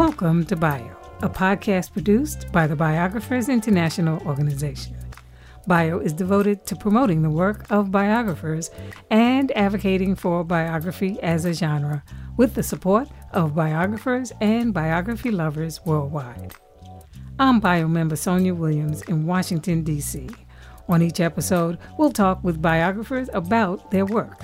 Welcome to Bio, a podcast produced by the Biographers International Organization. Bio is devoted to promoting the work of biographers and advocating for biography as a genre with the support of biographers and biography lovers worldwide. I'm bio member Sonja Williams in Washington, D.C. On each episode, we'll talk with biographers about their work.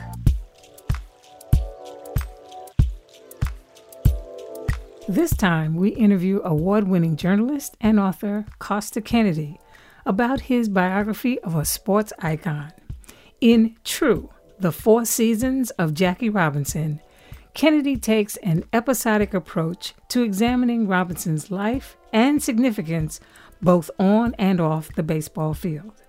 This time, we interview award winning journalist and author Kostya Kennedy about his biography of a sports icon. In True, The Four Seasons of Jackie Robinson, Kennedy takes an episodic approach to examining Robinson's life and significance both on and off the baseball field.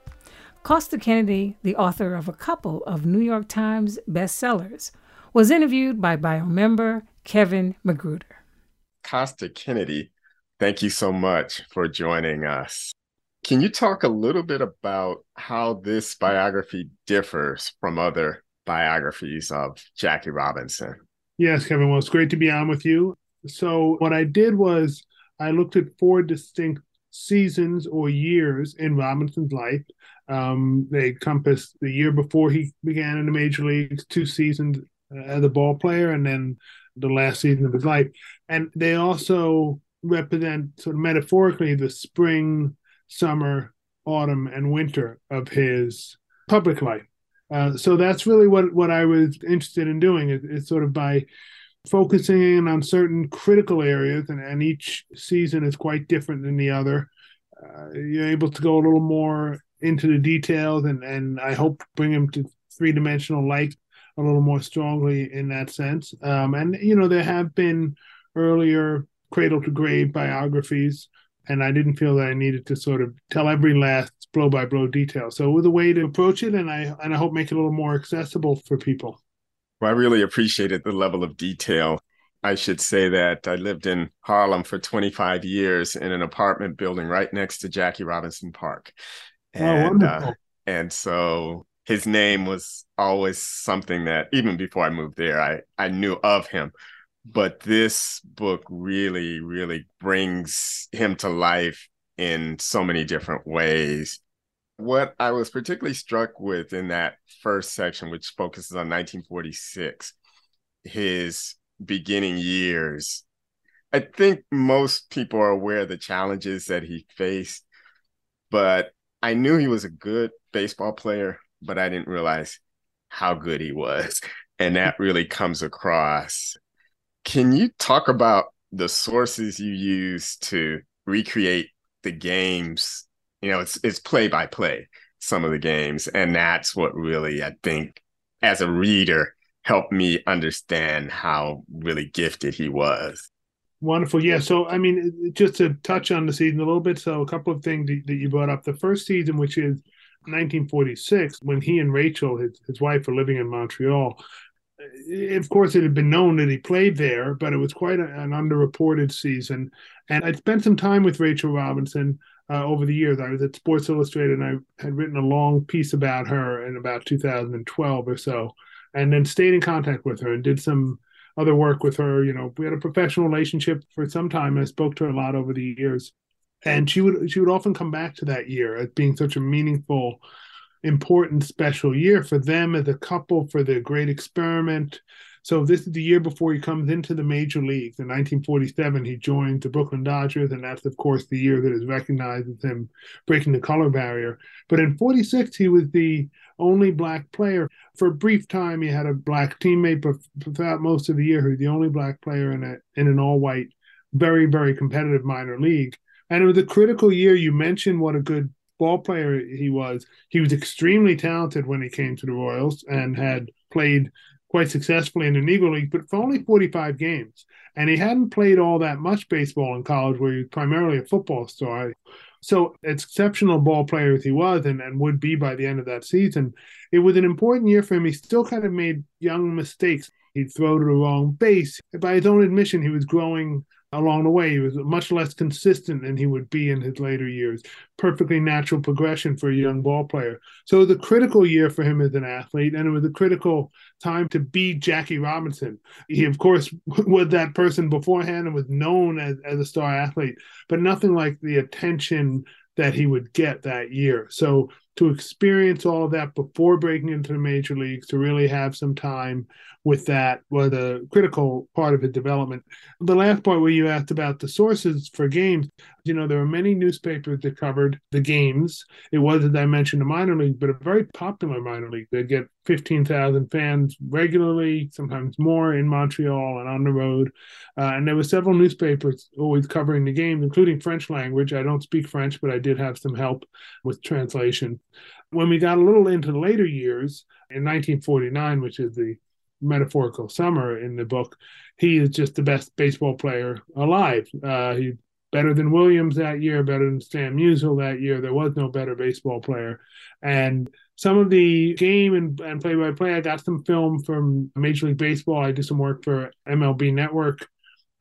Kostya Kennedy, the author of a couple of New York Times bestsellers, was interviewed by bio member Kevin McGruder. Kostya Kennedy, thank you so much for joining us. Can you talk a little bit about how this biography differs from other biographies of Jackie Robinson? Yes, Kevin. Well, it's great to be on with you. So, what I did was I looked at four distinct seasons or years in Robinson's life. Um, they encompass the year before he began in the major leagues, two seasons as a ball player, and then the last season of his life. And they also represent sort of metaphorically the spring, summer, autumn, and winter of his public life. Uh, so that's really what, what I was interested in doing is, is sort of by focusing in on certain critical areas, and, and each season is quite different than the other. Uh, you're able to go a little more into the details, and, and I hope bring him to three dimensional light a little more strongly in that sense. Um, and you know, there have been earlier cradle to grave biographies, and I didn't feel that I needed to sort of tell every last blow by blow detail. So it was a way to approach it, and I and I hope make it a little more accessible for people. Well, I really appreciated the level of detail. I should say that I lived in Harlem for 25 years in an apartment building right next to Jackie Robinson Park. Oh, and, oh, uh, and so his name was always something that even before I moved there, I, I knew of him. But this book really, really brings him to life in so many different ways. What I was particularly struck with in that first section, which focuses on 1946, his beginning years, I think most people are aware of the challenges that he faced, but I knew he was a good baseball player but I didn't realize how good he was. And that really comes across. Can you talk about the sources you use to recreate the games? You know, it's it's play by play, some of the games. And that's what really I think as a reader helped me understand how really gifted he was. Wonderful. Yeah. So, I mean, just to touch on the season a little bit. So, a couple of things that you brought up. The first season, which is 1946, when he and Rachel, his, his wife, were living in Montreal, of course, it had been known that he played there, but it was quite an underreported season. And I'd spent some time with Rachel Robinson uh, over the years. I was at Sports Illustrated and I had written a long piece about her in about 2012 or so, and then stayed in contact with her and did some other work with her. You know, we had a professional relationship for some time. I spoke to her a lot over the years and she would she would often come back to that year as being such a meaningful important special year for them as a couple for their great experiment. So this is the year before he comes into the major leagues. In 1947 he joins the brooklyn dodgers and that's of course the year that is recognized as him breaking the color barrier. But in 46 he was the only black player. For a brief time he had a black teammate but throughout most of the year he was the only black player in a in an all white very very competitive minor league. And it was a critical year. You mentioned what a good ball player he was. He was extremely talented when he came to the Royals and had played quite successfully in the Negro League, but for only 45 games. And he hadn't played all that much baseball in college, where he was primarily a football star. So, exceptional ball player as he was and, and would be by the end of that season, it was an important year for him. He still kind of made young mistakes. He'd throw to the wrong base. By his own admission, he was growing along the way. He was much less consistent than he would be in his later years. Perfectly natural progression for a young ball player. So it was a critical year for him as an athlete, and it was a critical time to be Jackie Robinson. He, of course, was that person beforehand and was known as, as a star athlete, but nothing like the attention that he would get that year. So to experience all of that before breaking into the major leagues, to really have some time with that was a critical part of his development. The last part where you asked about the sources for games, you know, there were many newspapers that covered the games. It was, as I mentioned, a minor league, but a very popular minor league. They get 15,000 fans regularly, sometimes more in Montreal and on the road. Uh, and there were several newspapers always covering the games, including French language. I don't speak French, but I did have some help with translation. When we got a little into later years, in 1949, which is the metaphorical summer in the book, he is just the best baseball player alive. Uh, better than Williams that year, better than Stan Musial that year. There was no better baseball player. And some of the game and, and play-by-play, I got some film from Major League Baseball. I did some work for MLB Network.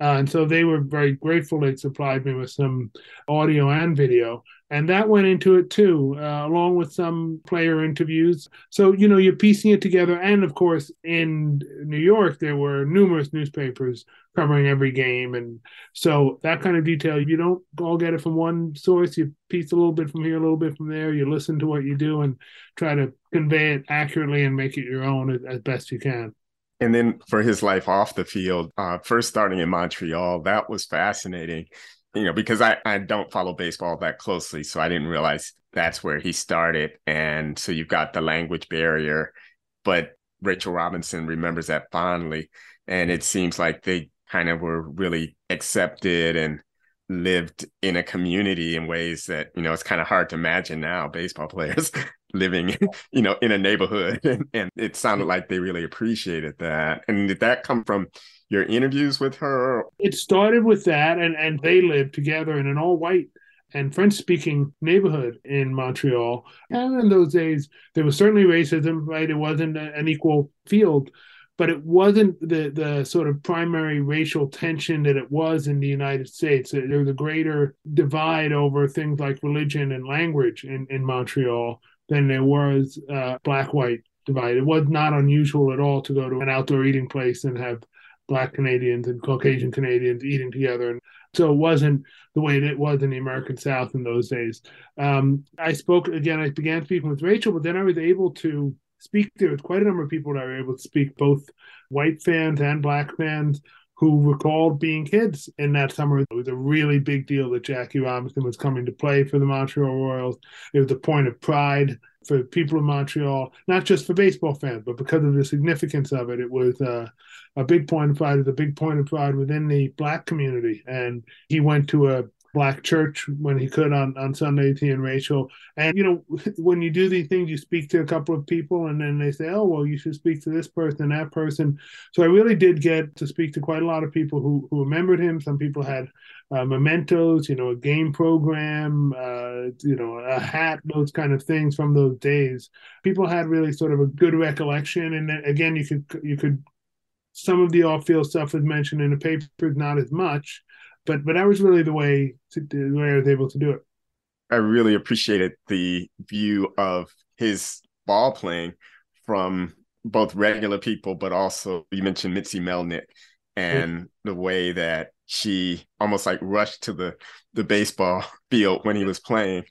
Uh, and so they were very grateful they supplied me with some audio and video and that went into it too, uh, along with some player interviews. So you know you're piecing it together, and of course in New York there were numerous newspapers covering every game, and so that kind of detail you don't all get it from one source. You piece a little bit from here, a little bit from there. You listen to what you do and try to convey it accurately and make it your own as, best you can. And then for his life off the field, uh, first starting in Montreal, that was fascinating you know, because I, I don't follow baseball that closely. So I didn't realize that's where he started. And so you've got the language barrier, but Rachel Robinson remembers that fondly. And it seems like they kind of were really accepted and lived in a community in ways that, you know, it's kind of hard to imagine now baseball players living, you know, in a neighborhood. And, and it sounded mm-hmm. like they really appreciated that. And did that come from your interviews with her? It started with that, and, and they lived together in an all white and French speaking neighborhood in Montreal. And in those days, there was certainly racism, right? It wasn't an equal field, but it wasn't the, the sort of primary racial tension that it was in the United States. There was a greater divide over things like religion and language in, in Montreal than there was uh, black white divide. It was not unusual at all to go to an outdoor eating place and have black Canadians and Caucasian Canadians eating together. And so it wasn't the way it was in the American South in those days. Um, I spoke again, I began speaking with Rachel, but then I was able to speak. There was quite a number of people that were able to speak, both white fans and black fans. Who recalled being kids in that summer? It was a really big deal that Jackie Robinson was coming to play for the Montreal Royals. It was a point of pride for people in Montreal, not just for baseball fans, but because of the significance of it, it was uh, a big point of pride. It's a big point of pride within the black community. And he went to a black church when he could on, on Sunday, he and Rachel. And, you know, when you do these things, you speak to a couple of people and then they say, oh, well, you should speak to this person, that person. So I really did get to speak to quite a lot of people who, who remembered him. Some people had uh, mementos, you know, a game program, uh, you know, a hat, those kind of things from those days. People had really sort of a good recollection. And then, again, you could, you could, some of the off-field stuff was mentioned in the papers, not as much but but that was really the way to, the way I was able to do it. I really appreciated the view of his ball playing from both regular people, but also you mentioned Mitzi Melnick and yeah. the way that she almost like rushed to the the baseball field when he was playing.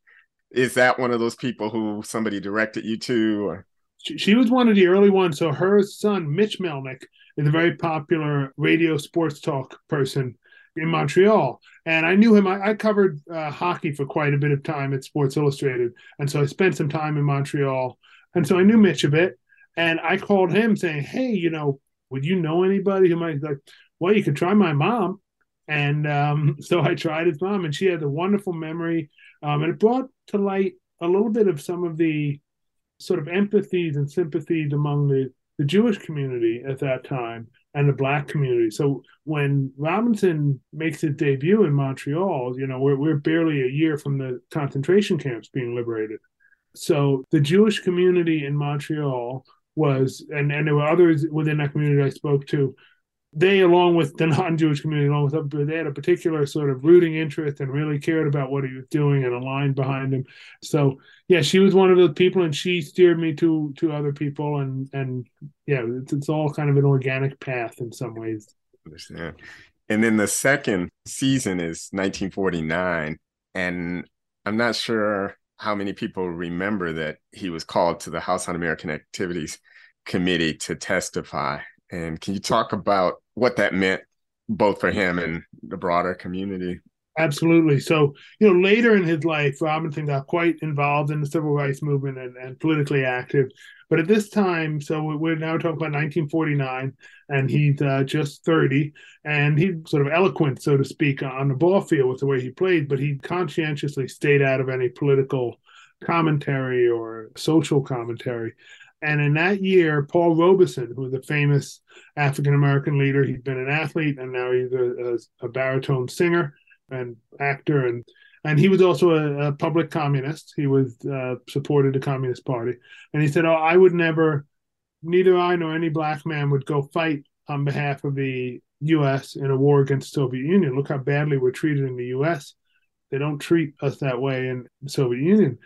Is that one of those people who somebody directed you to? Or? She, she was one of the early ones. So her son Mitch Melnick is a very popular radio sports talk person in Montreal. And I knew him. I, I covered uh, hockey for quite a bit of time at Sports Illustrated. And so I spent some time in Montreal. And so I knew Mitch a bit. And I called him saying, Hey, you know, would you know anybody who might like, well, you could try my mom. And um, so I tried his mom, and she had a wonderful memory. Um, and it brought to light a little bit of some of the sort of empathies and sympathies among the, the Jewish community at that time and the black community. So when Robinson makes his debut in Montreal, you know, we're, we're barely a year from the concentration camps being liberated. So the Jewish community in Montreal was, and, and there were others within that community I spoke to, they, along with the non-Jewish community, along with they had a particular sort of rooting interest and really cared about what he was doing and aligned behind him. So, yeah, she was one of those people, and she steered me to to other people, and and yeah, it's, it's all kind of an organic path in some ways. Understand. And then the second season is 1949, and I'm not sure how many people remember that he was called to the House Un-American Activities Committee to testify. And can you talk about what that meant both for him and the broader community? Absolutely. So, you know, later in his life, Robinson got quite involved in the civil rights movement and, and politically active. But at this time, so we're now talking about 1949, and he's uh, just 30, and he's sort of eloquent, so to speak, on the ball field with the way he played, but he conscientiously stayed out of any political commentary or social commentary. And in that year, Paul Robeson, who was a famous African American leader, he'd been an athlete and now he's a, a, a baritone singer and actor and and he was also a, a public communist. He was uh, supported the Communist Party, and he said, "Oh, I would never, neither I nor any black man would go fight on behalf of the U.S. in a war against the Soviet Union. Look how badly we're treated in the U.S. They don't treat us that way in the Soviet Union."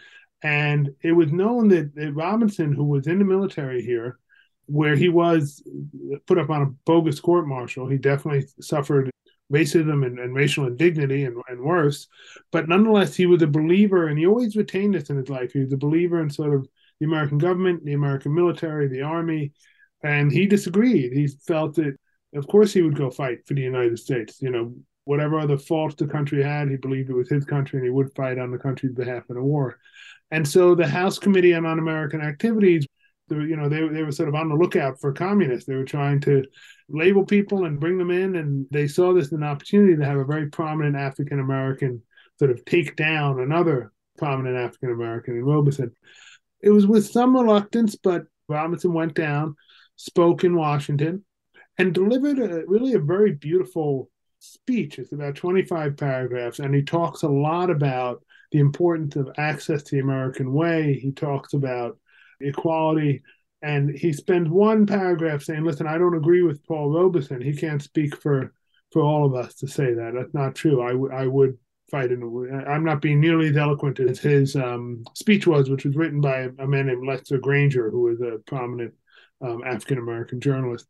And it was known that, that Robinson, who was in the military here, where he was put up on a bogus court martial, he definitely suffered racism and, and racial indignity and, and worse. But nonetheless, he was a believer, and he always retained this in his life. He was a believer in sort of the American government, the American military, the army, and he disagreed. He felt that, of course, he would go fight for the United States. You know, whatever other faults the country had, he believed it was his country, and he would fight on the country's behalf in a war. And so the House Committee on Un-American Activities you know they, they were sort of on the lookout for communists. They were trying to label people and bring them in and they saw this as an opportunity to have a very prominent african american sort of take down another prominent african american in robeson. It was with some reluctance but robinson went down spoke in washington and delivered a really a very beautiful speech. It's about 25 paragraphs and he talks a lot about the importance of access to the american way he talks about equality. And he spends one paragraph saying, listen, I don't agree with Paul Robeson. He can't speak for for all of us to say that. That's not true. I, w- I would fight in a, I'm not being nearly as eloquent as his um, speech was, which was written by a man named Lester Granger, who was a prominent um, African American journalist.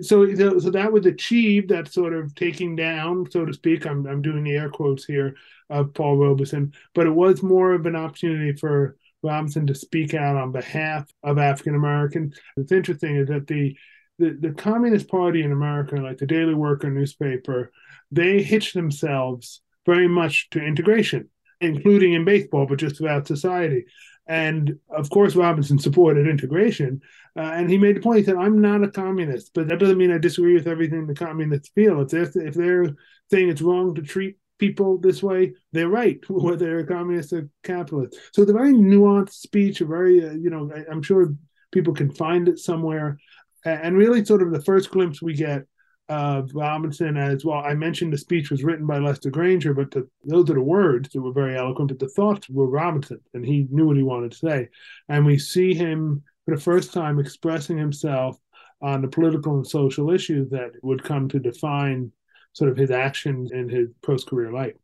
So, so that was achieved, that sort of taking down, so to speak. I'm, I'm doing the air quotes here of Paul Robeson, but it was more of an opportunity for Robinson to speak out on behalf of African Americans. What's interesting is that the, the the Communist Party in America, like the Daily Worker newspaper, they hitch themselves very much to integration, including in baseball, but just about society. And of course, Robinson supported integration. Uh, and he made the point, said, I'm not a communist, but that doesn't mean I disagree with everything the communists feel. If they're, if they're saying it's wrong to treat people this way, they're right, whether they're a communist or capitalist. So the very nuanced speech, a very, uh, you know, I, am sure people can find it somewhere. And really, sort of the first glimpse we get of Robinson as well. I mentioned the speech was written by Lester Granger, but the, those are the words that were very eloquent, but the thoughts were Robinson, and he knew what he wanted to say. And we see him for the first time expressing himself on the political and social issues that would come to define sort of his actions in his post career life.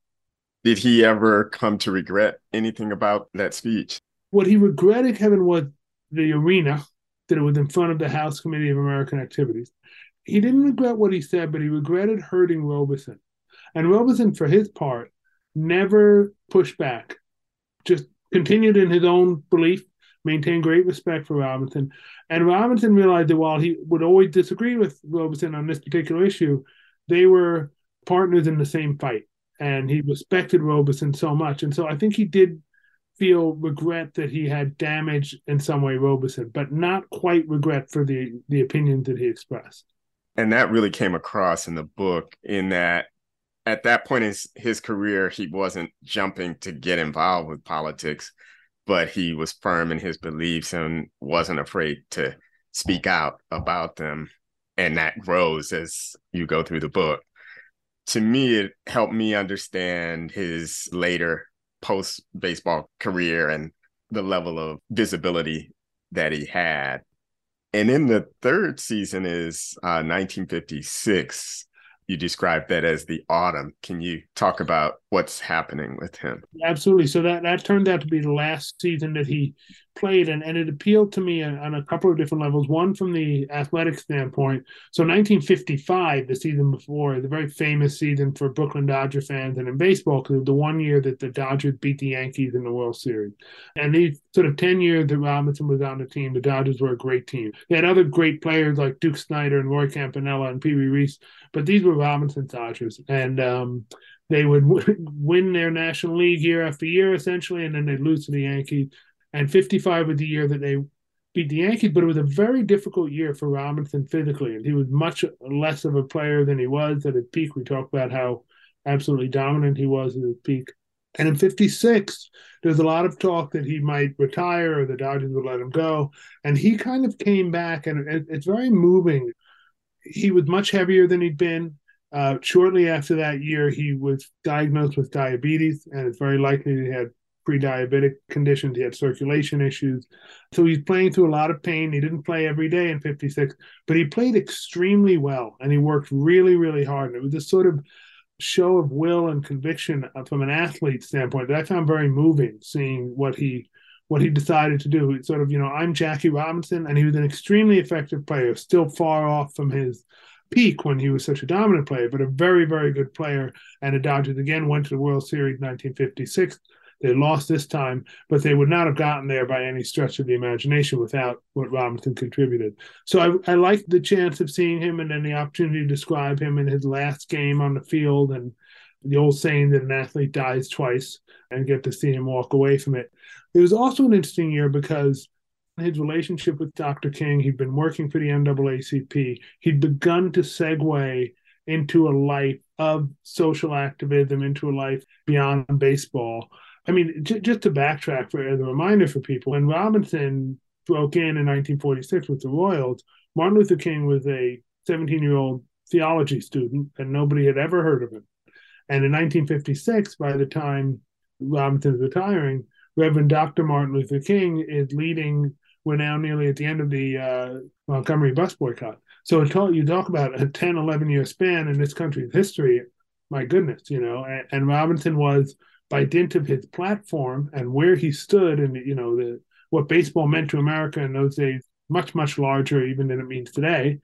Did he ever come to regret anything about that speech? What he regretted, Kevin, was the arena that it was in front of the House Committee of American Activities. He didn't regret what he said, but he regretted hurting Robeson. And Robeson, for his part, never pushed back, just continued in his own belief, maintained great respect for Robinson. And Robinson realized that while he would always disagree with Robeson on this particular issue, they were partners in the same fight, and he respected Robeson so much, and so I think he did feel regret that he had damaged in some way Robeson, but not quite regret for the the opinions that he expressed. And that really came across in the book in that at that point in his, career, he wasn't jumping to get involved with politics, but he was firm in his beliefs and wasn't afraid to speak out about them and that grows as you go through the book. To me, it helped me understand his later post baseball career and the level of visibility that he had. And then the third season is uh, 1956 you described that as the autumn. Can you talk about what's happening with him? Absolutely. So that that turned out to be the last season that he played, and, and it appealed to me on, on a couple of different levels. One from the athletic standpoint. So 1955, the season before, the very famous season for Brooklyn Dodger fans and in baseball, because the one year that the Dodgers beat the Yankees in the World Series. And these sort of 10 years that Robinson was on the team, the Dodgers were a great team. They had other great players like Duke Snider and Roy Campanella and Pee Wee Reese, but these were Robinson Dodgers. And um, they would win their National League year after year, essentially, and then they'd lose to the Yankees and 55 was the year that they beat the Yankees, but it was a very difficult year for Robinson physically, and he was much less of a player than he was at his peak. We talked about how absolutely dominant he was at his peak. And in 56, there's a lot of talk that he might retire or the Dodgers would let him go. And he kind of came back, and it's very moving. He was much heavier than he'd been. Uh, shortly after that year, he was diagnosed with diabetes, and it's very likely he had pre-diabetic conditions. He had circulation issues. So he's playing through a lot of pain. He didn't play every day in 56, but he played extremely well and he worked really, really hard. And it was this sort of show of will and conviction uh, from an athlete standpoint that I found very moving, seeing what he what he decided to do. Sort of, you know, I'm Jackie Robinson, and he was an extremely effective player, still far off from his peak when he was such a dominant player, but a very, very good player. And the Dodgers again went to the World Series 1956 they lost this time, but they would not have gotten there by any stretch of the imagination without what Robinson contributed. So I, I like the chance of seeing him and then the opportunity to describe him in his last game on the field and the old saying that an athlete dies twice and get to see him walk away from it. It was also an interesting year because his relationship with Dr. King, he'd been working for the NAACP. He'd begun to segue into a life of social activism, into a life beyond baseball. I mean, j- just to backtrack for as a reminder for people, when Robinson broke in in 1946 with the Royals, Martin Luther King was a 17 year old theology student, and nobody had ever heard of him. And in 1956, by the time Robinson's retiring, Reverend Dr. Martin Luther King is leading. We're now nearly at the end of the uh, Montgomery bus boycott. So you talk about a 10, 11 year span in this country's history. My goodness, you know, and, and Robinson was by dint of his platform and where he stood and you know the what baseball meant to America in those days much much larger even than it means today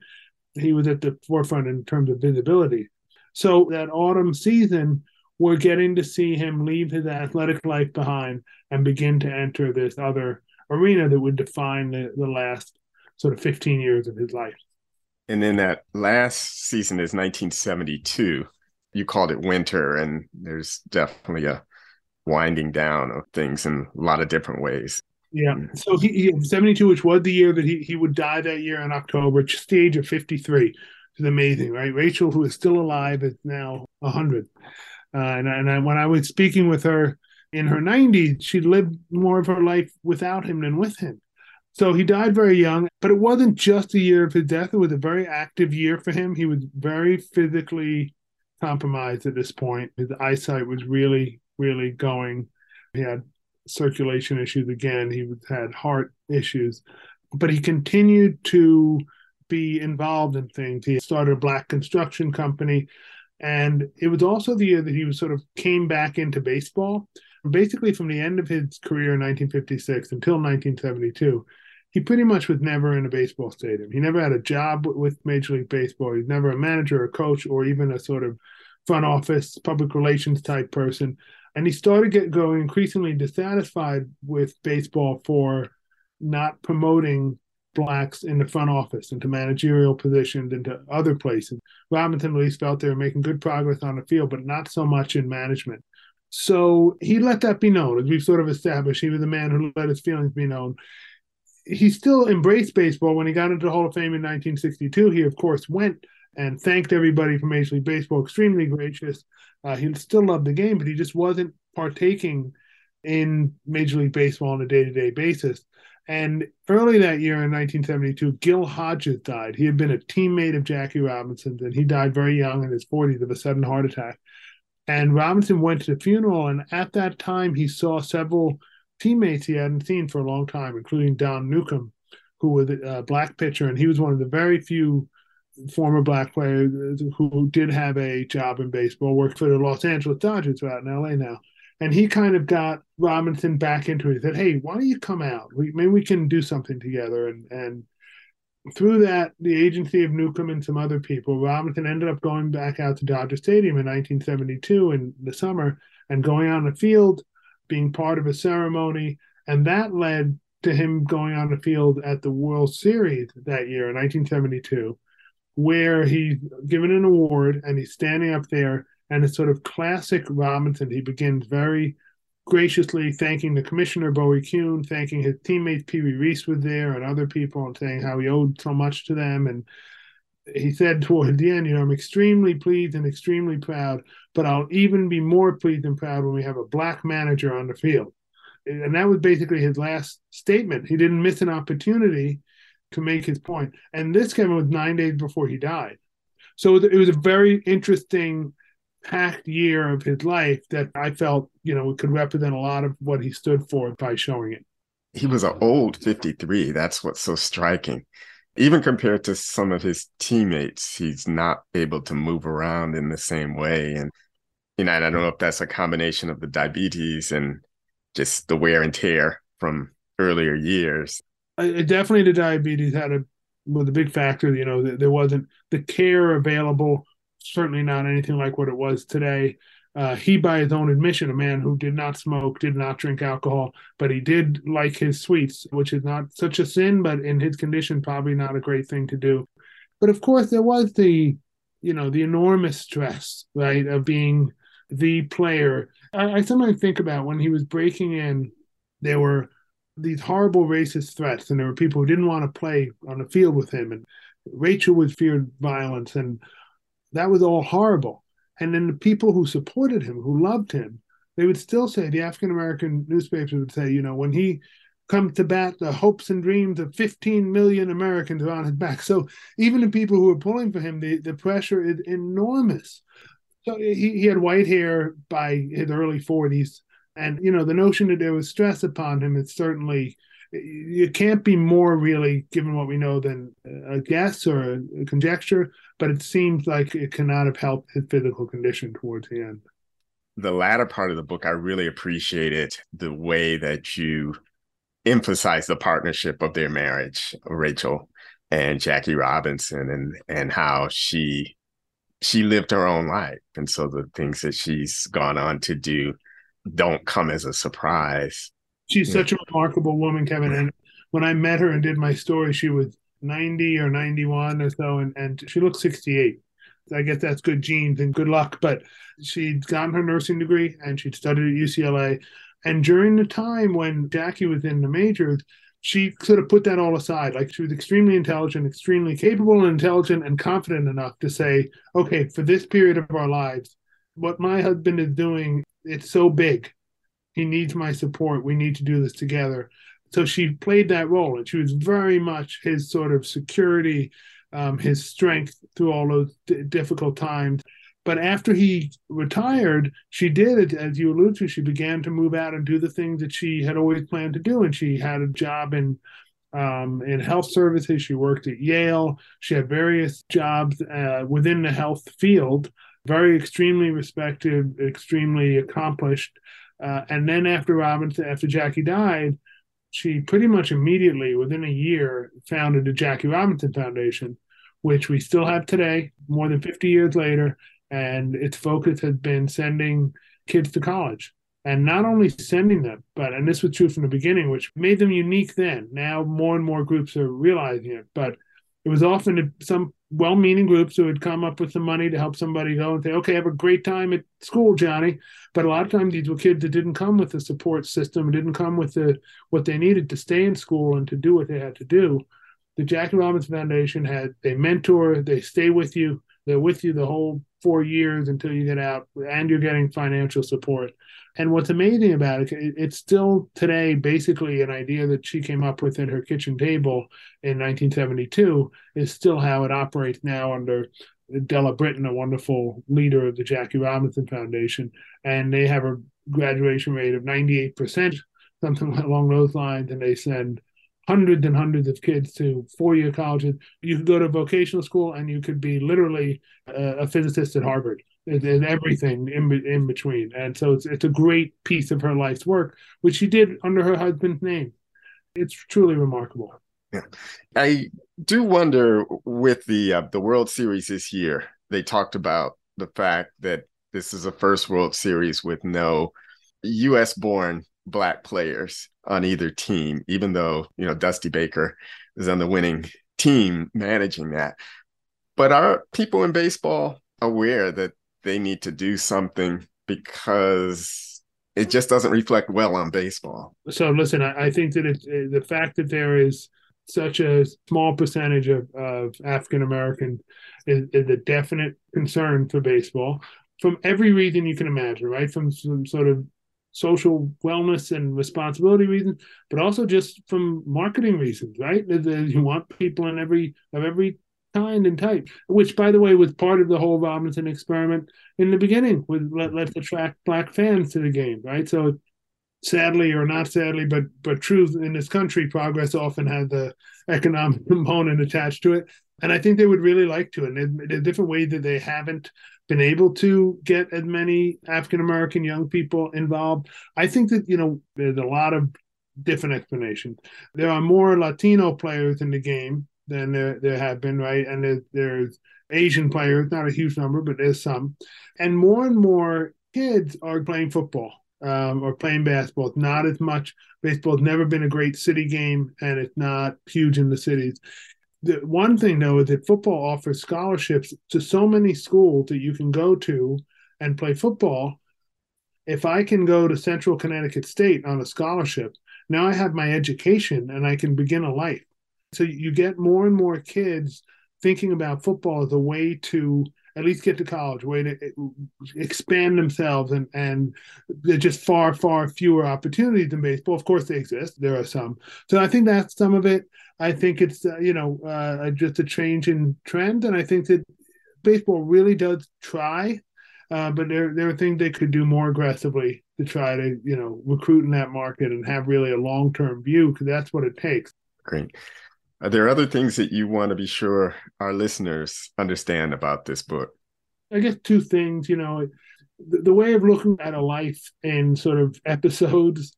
he was at the forefront in terms of visibility. So that autumn season we're getting to see him leave his athletic life behind and begin to enter this other arena that would define the, the last sort of 15 years of his life. And then that last season is 1972 you called it winter and there's definitely a winding down of things in a lot of different ways. Yeah. Mm. So he, he 72, which was the year that he, he would die that year in October, just the age of 53. It's amazing, right? Rachel, who is still alive, is now 100. Uh, and and I, when I was speaking with her in her 90s, she lived more of her life without him than with him. So he died very young, but it wasn't just a year of his death. It was a very active year for him. He was very physically compromised at this point. His eyesight was really really going. He had circulation issues again. He had heart issues, but he continued to be involved in things. He started a black construction company. And it was also the year that he was sort of came back into baseball. Basically, from the end of his career in 1956 until 1972, he pretty much was never in a baseball stadium. He never had a job with Major League Baseball. He's never a manager, a coach, or even a sort of front office, public relations type person and he started get going increasingly dissatisfied with baseball for not promoting blacks in the front office into managerial positions into other places. Robinson at least felt they were making good progress on the field, but not so much in management. So he let that be known, as we've sort of established. He was a man who let his feelings be known. He still embraced baseball when he got into the Hall of Fame in 1962. He, of course, went and thanked everybody from Major League Baseball. Extremely gracious. Uh, he still loved the game, but he just wasn't partaking in Major League Baseball on a day to day basis. And early that year in 1972, Gil Hodges died. He had been a teammate of Jackie Robinson's, and he died very young in his 40s of a sudden heart attack. And Robinson went to the funeral, and at that time, he saw several teammates he hadn't seen for a long time, including Don Newcombe, who was a black pitcher, and he was one of the very few former black player who did have a job in baseball, worked for the Los Angeles Dodgers, out in LA now. And he kind of got Robinson back into it. He said, Hey, why don't you come out? We, maybe we can do something together. And, and through that, the agency of Newcombe and some other people, Robinson ended up going back out to Dodger Stadium in 1972 in the summer and going on the field, being part of a ceremony. And that led to him going on the field at the World Series that year in 1972, where he's given an award and he's standing up there. And it's sort of classic Robinson. He begins very graciously thanking the commissioner, Bowie Kuhn, thanking his teammates, Pee Wee Reese was there, and other people, and saying how he owed so much to them. And he said toward the end, you know, I'm extremely pleased and extremely proud, but I'll even be more pleased and proud when we have a black manager on the field and that was basically his last statement. He didn't miss an opportunity to make his point. And this came was nine days before he died. So it was a very interesting, packed year of his life that I felt, you know, could represent a lot of what he stood for by showing it. He was an old 53. That's what's so striking. Even compared to some of his teammates, he's not able to move around in the same way. And, you know, I don't know if that's a combination of the diabetes and just the wear and tear from earlier years. Definitely, the diabetes had a was a big factor. You know, there wasn't the care available. Certainly not anything like what it was today. Uh, he, by his own admission, a man who did not smoke, did not drink alcohol, but he did like his sweets, which is not such a sin, but in his condition, probably not a great thing to do. But of course, there was the, you know, the enormous stress, right, of being the player. I, I sometimes think about when he was breaking in, there were these horrible racist threats, and there were people who didn't want to play on the field with him, and Rachel was feared violence, and that was all horrible. And then the people who supported him, who loved him, they would still say the African American newspapers would say, you know, when he comes to bat, the hopes and dreams of 15 million Americans are on his back. So even the people who are pulling for him, the, the pressure is enormous. So he, he had white hair by his early 40s. And, you know, the notion that there was stress upon him, it's certainly, it can't be more really, given what we know, than a guess or a conjecture. But it seems like it cannot have helped his physical condition towards the end. The latter part of the book, I really appreciated the way that you emphasize the partnership of their marriage, Rachel and Jackie Robinson, and and how she she lived her own life. And so the things that she's gone on to do don't come as a surprise. She's yeah. such a remarkable woman, Kevin. And when I met her and did my story, she was 90 or 91 or so, and, and she looked 68. I guess that's good genes and good luck. But she'd gotten her nursing degree and she'd studied at UCLA. And during the time when Jackie was in the majors, she sort of put that all aside. Like she was extremely intelligent, extremely capable and intelligent and confident enough to say, okay, for this period of our lives, what my husband is doing, it's so big. He needs my support. We need to do this together. So she played that role, and she was very much his sort of security, um, his strength through all those d- difficult times. But after he retired, she did, as you alluded to, she began to move out and do the things that she had always planned to do. And she had a job in um, in health services. She worked at Yale. She had various jobs uh, within the health field. Very extremely respected, extremely accomplished. Uh, and then after Robinson, after Jackie died, she pretty much immediately, within a year, founded the Jackie Robinson Foundation, which we still have today, more than 50 years later and its focus has been sending kids to college and not only sending them but and this was true from the beginning which made them unique then now more and more groups are realizing it but it was often some well-meaning groups who would come up with some money to help somebody go and say okay have a great time at school johnny. But a lot of times these were kids that didn't come with the support system didn't come with the what they needed to stay in school and to do what they had to do. The jackie robinson foundation had they mentor they stay with you they're with you the whole four years until you get out, and you're getting financial support. And what's amazing about it, it's still today basically an idea that she came up with at her kitchen table in 1972 is still how it operates now under Della Britton, a wonderful leader of the Jackie Robinson Foundation. And they have a graduation rate of 98%, something along those lines. And they send hundreds and hundreds of kids to four-year colleges. You could go to vocational school and you could be literally a, physicist at Harvard and everything in in between. And so it's it's a great piece of her life's work, which she did under her husband's name. It's truly remarkable. Yeah, I do wonder with the uh, the World Series this year. They talked about the fact that this is a first World Series with no U.S. born black players on either team, even though, you know, Dusty Baker is on the winning team managing that. But are people in baseball aware that they need to do something because it just doesn't reflect well on baseball? So, listen, I, I think that the fact that there is such a small percentage of, of African American is, is, a definite concern for baseball from every reason you can imagine, right? From some sort of social wellness and responsibility reasons, but also just from marketing reasons, right? You want people in every of every kind and type, which, by the way, was part of the whole Robinson experiment in the beginning. With let, let's attract black fans to the game, right? So, sadly or not sadly, but but truth in this country, progress often has the economic component attached to it, and I think they would really like to. And a different way that they haven't been able to get as many African American young people involved. I think that, you know, there's a lot of different explanations. There are more Latino players in the game than there, there have been, right? And there, there's Asian players, not a huge number, but there's some. And more and more kids are playing football um, or playing basketball. It's not as much. Baseball's never been a great city game, and it's not huge in the cities the one thing though is that football offers scholarships to so many schools that you can go to and play football. If I can go to Central Connecticut State on a scholarship, now I have my education and I can begin a life. So you get more and more kids thinking about football as a way to at least get to college, way to expand themselves, and and there's just far far fewer opportunities in baseball. Of course, they exist. There are some. So I think that's some of it. I think it's uh, you know uh, just a change in trend, and I think that baseball really does try, uh, but there there are things they could do more aggressively to try to you know recruit in that market and have really a long term view because that's what it takes. Great. Are there other things that you want to be sure our listeners understand about this book? I guess two things. You know, the, the way of looking at a life in sort of episodes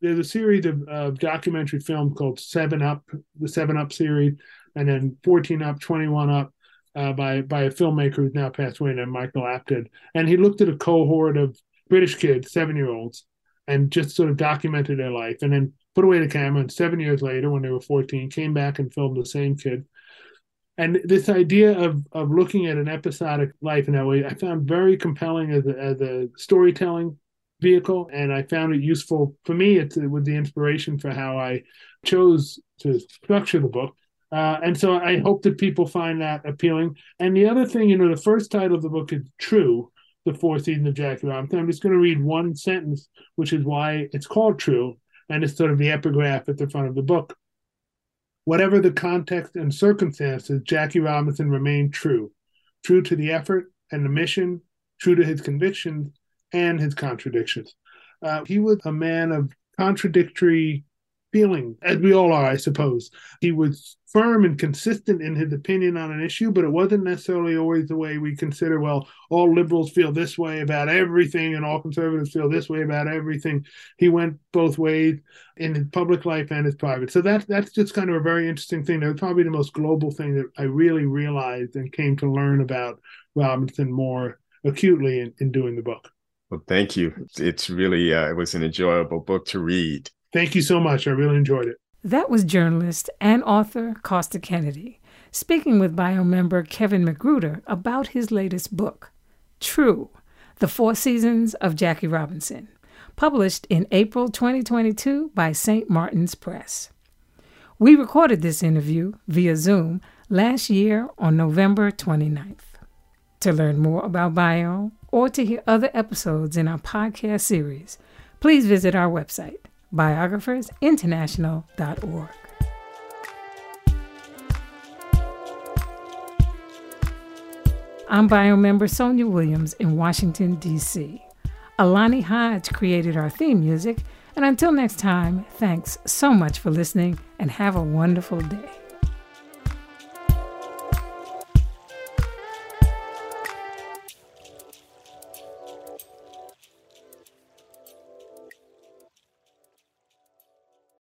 there's a series of, of documentary films called Seven Up, the Seven Up series, and then 14 Up, 21 Up, uh, by by a filmmaker who's now passed away named Michael Apted. And he looked at a cohort of British kids, seven year olds, and just sort of documented their life, and then put away the camera. And seven years later, when they were 14, came back and filmed the same kid. And this idea of of looking at an episodic life in that way, I found very compelling as a, as a storytelling vehicle, and I found it useful for me. It's with the inspiration for how I chose to structure the book. Uh, and so I hope that people find that appealing. And the other thing, you know, the first title of the book is True, the four seasons of Jackie Robinson. I'm just going to read one sentence, which is why it's called True, and it's sort of the epigraph at the front of the book. Whatever the context and circumstances, Jackie Robinson remained true, true to the effort and the mission, true to his convictions, and his contradictions. Uh, he was a man of contradictory feeling, as we all are, I suppose. He was firm and consistent in his opinion on an issue, but it wasn't necessarily always the way we consider, well, all liberals feel this way about everything and all conservatives feel this way about everything. He went both ways in his public life and his private. So that, that's just kind of a very interesting thing. That was probably the most global thing that I really realized and came to learn about Robinson more acutely in, in doing the book. Well, thank you. It's really uh, it was an enjoyable book to read. Thank you so much. I really enjoyed it. That was journalist and author Kostya Kennedy speaking with bio member Kevin McGruder about his latest book, True: The Four Seasons of Jackie Robinson, published in April 2022 by St. Martin's Press. We recorded this interview via Zoom last year on November 29th. To learn more about Bio or to hear other episodes in our podcast series, please visit our website, biographersinternational.org. I'm bio member Sonja Williams in Washington, D.C. Alani Hodge created our theme music, And until next time, thanks so much for listening and have a wonderful day.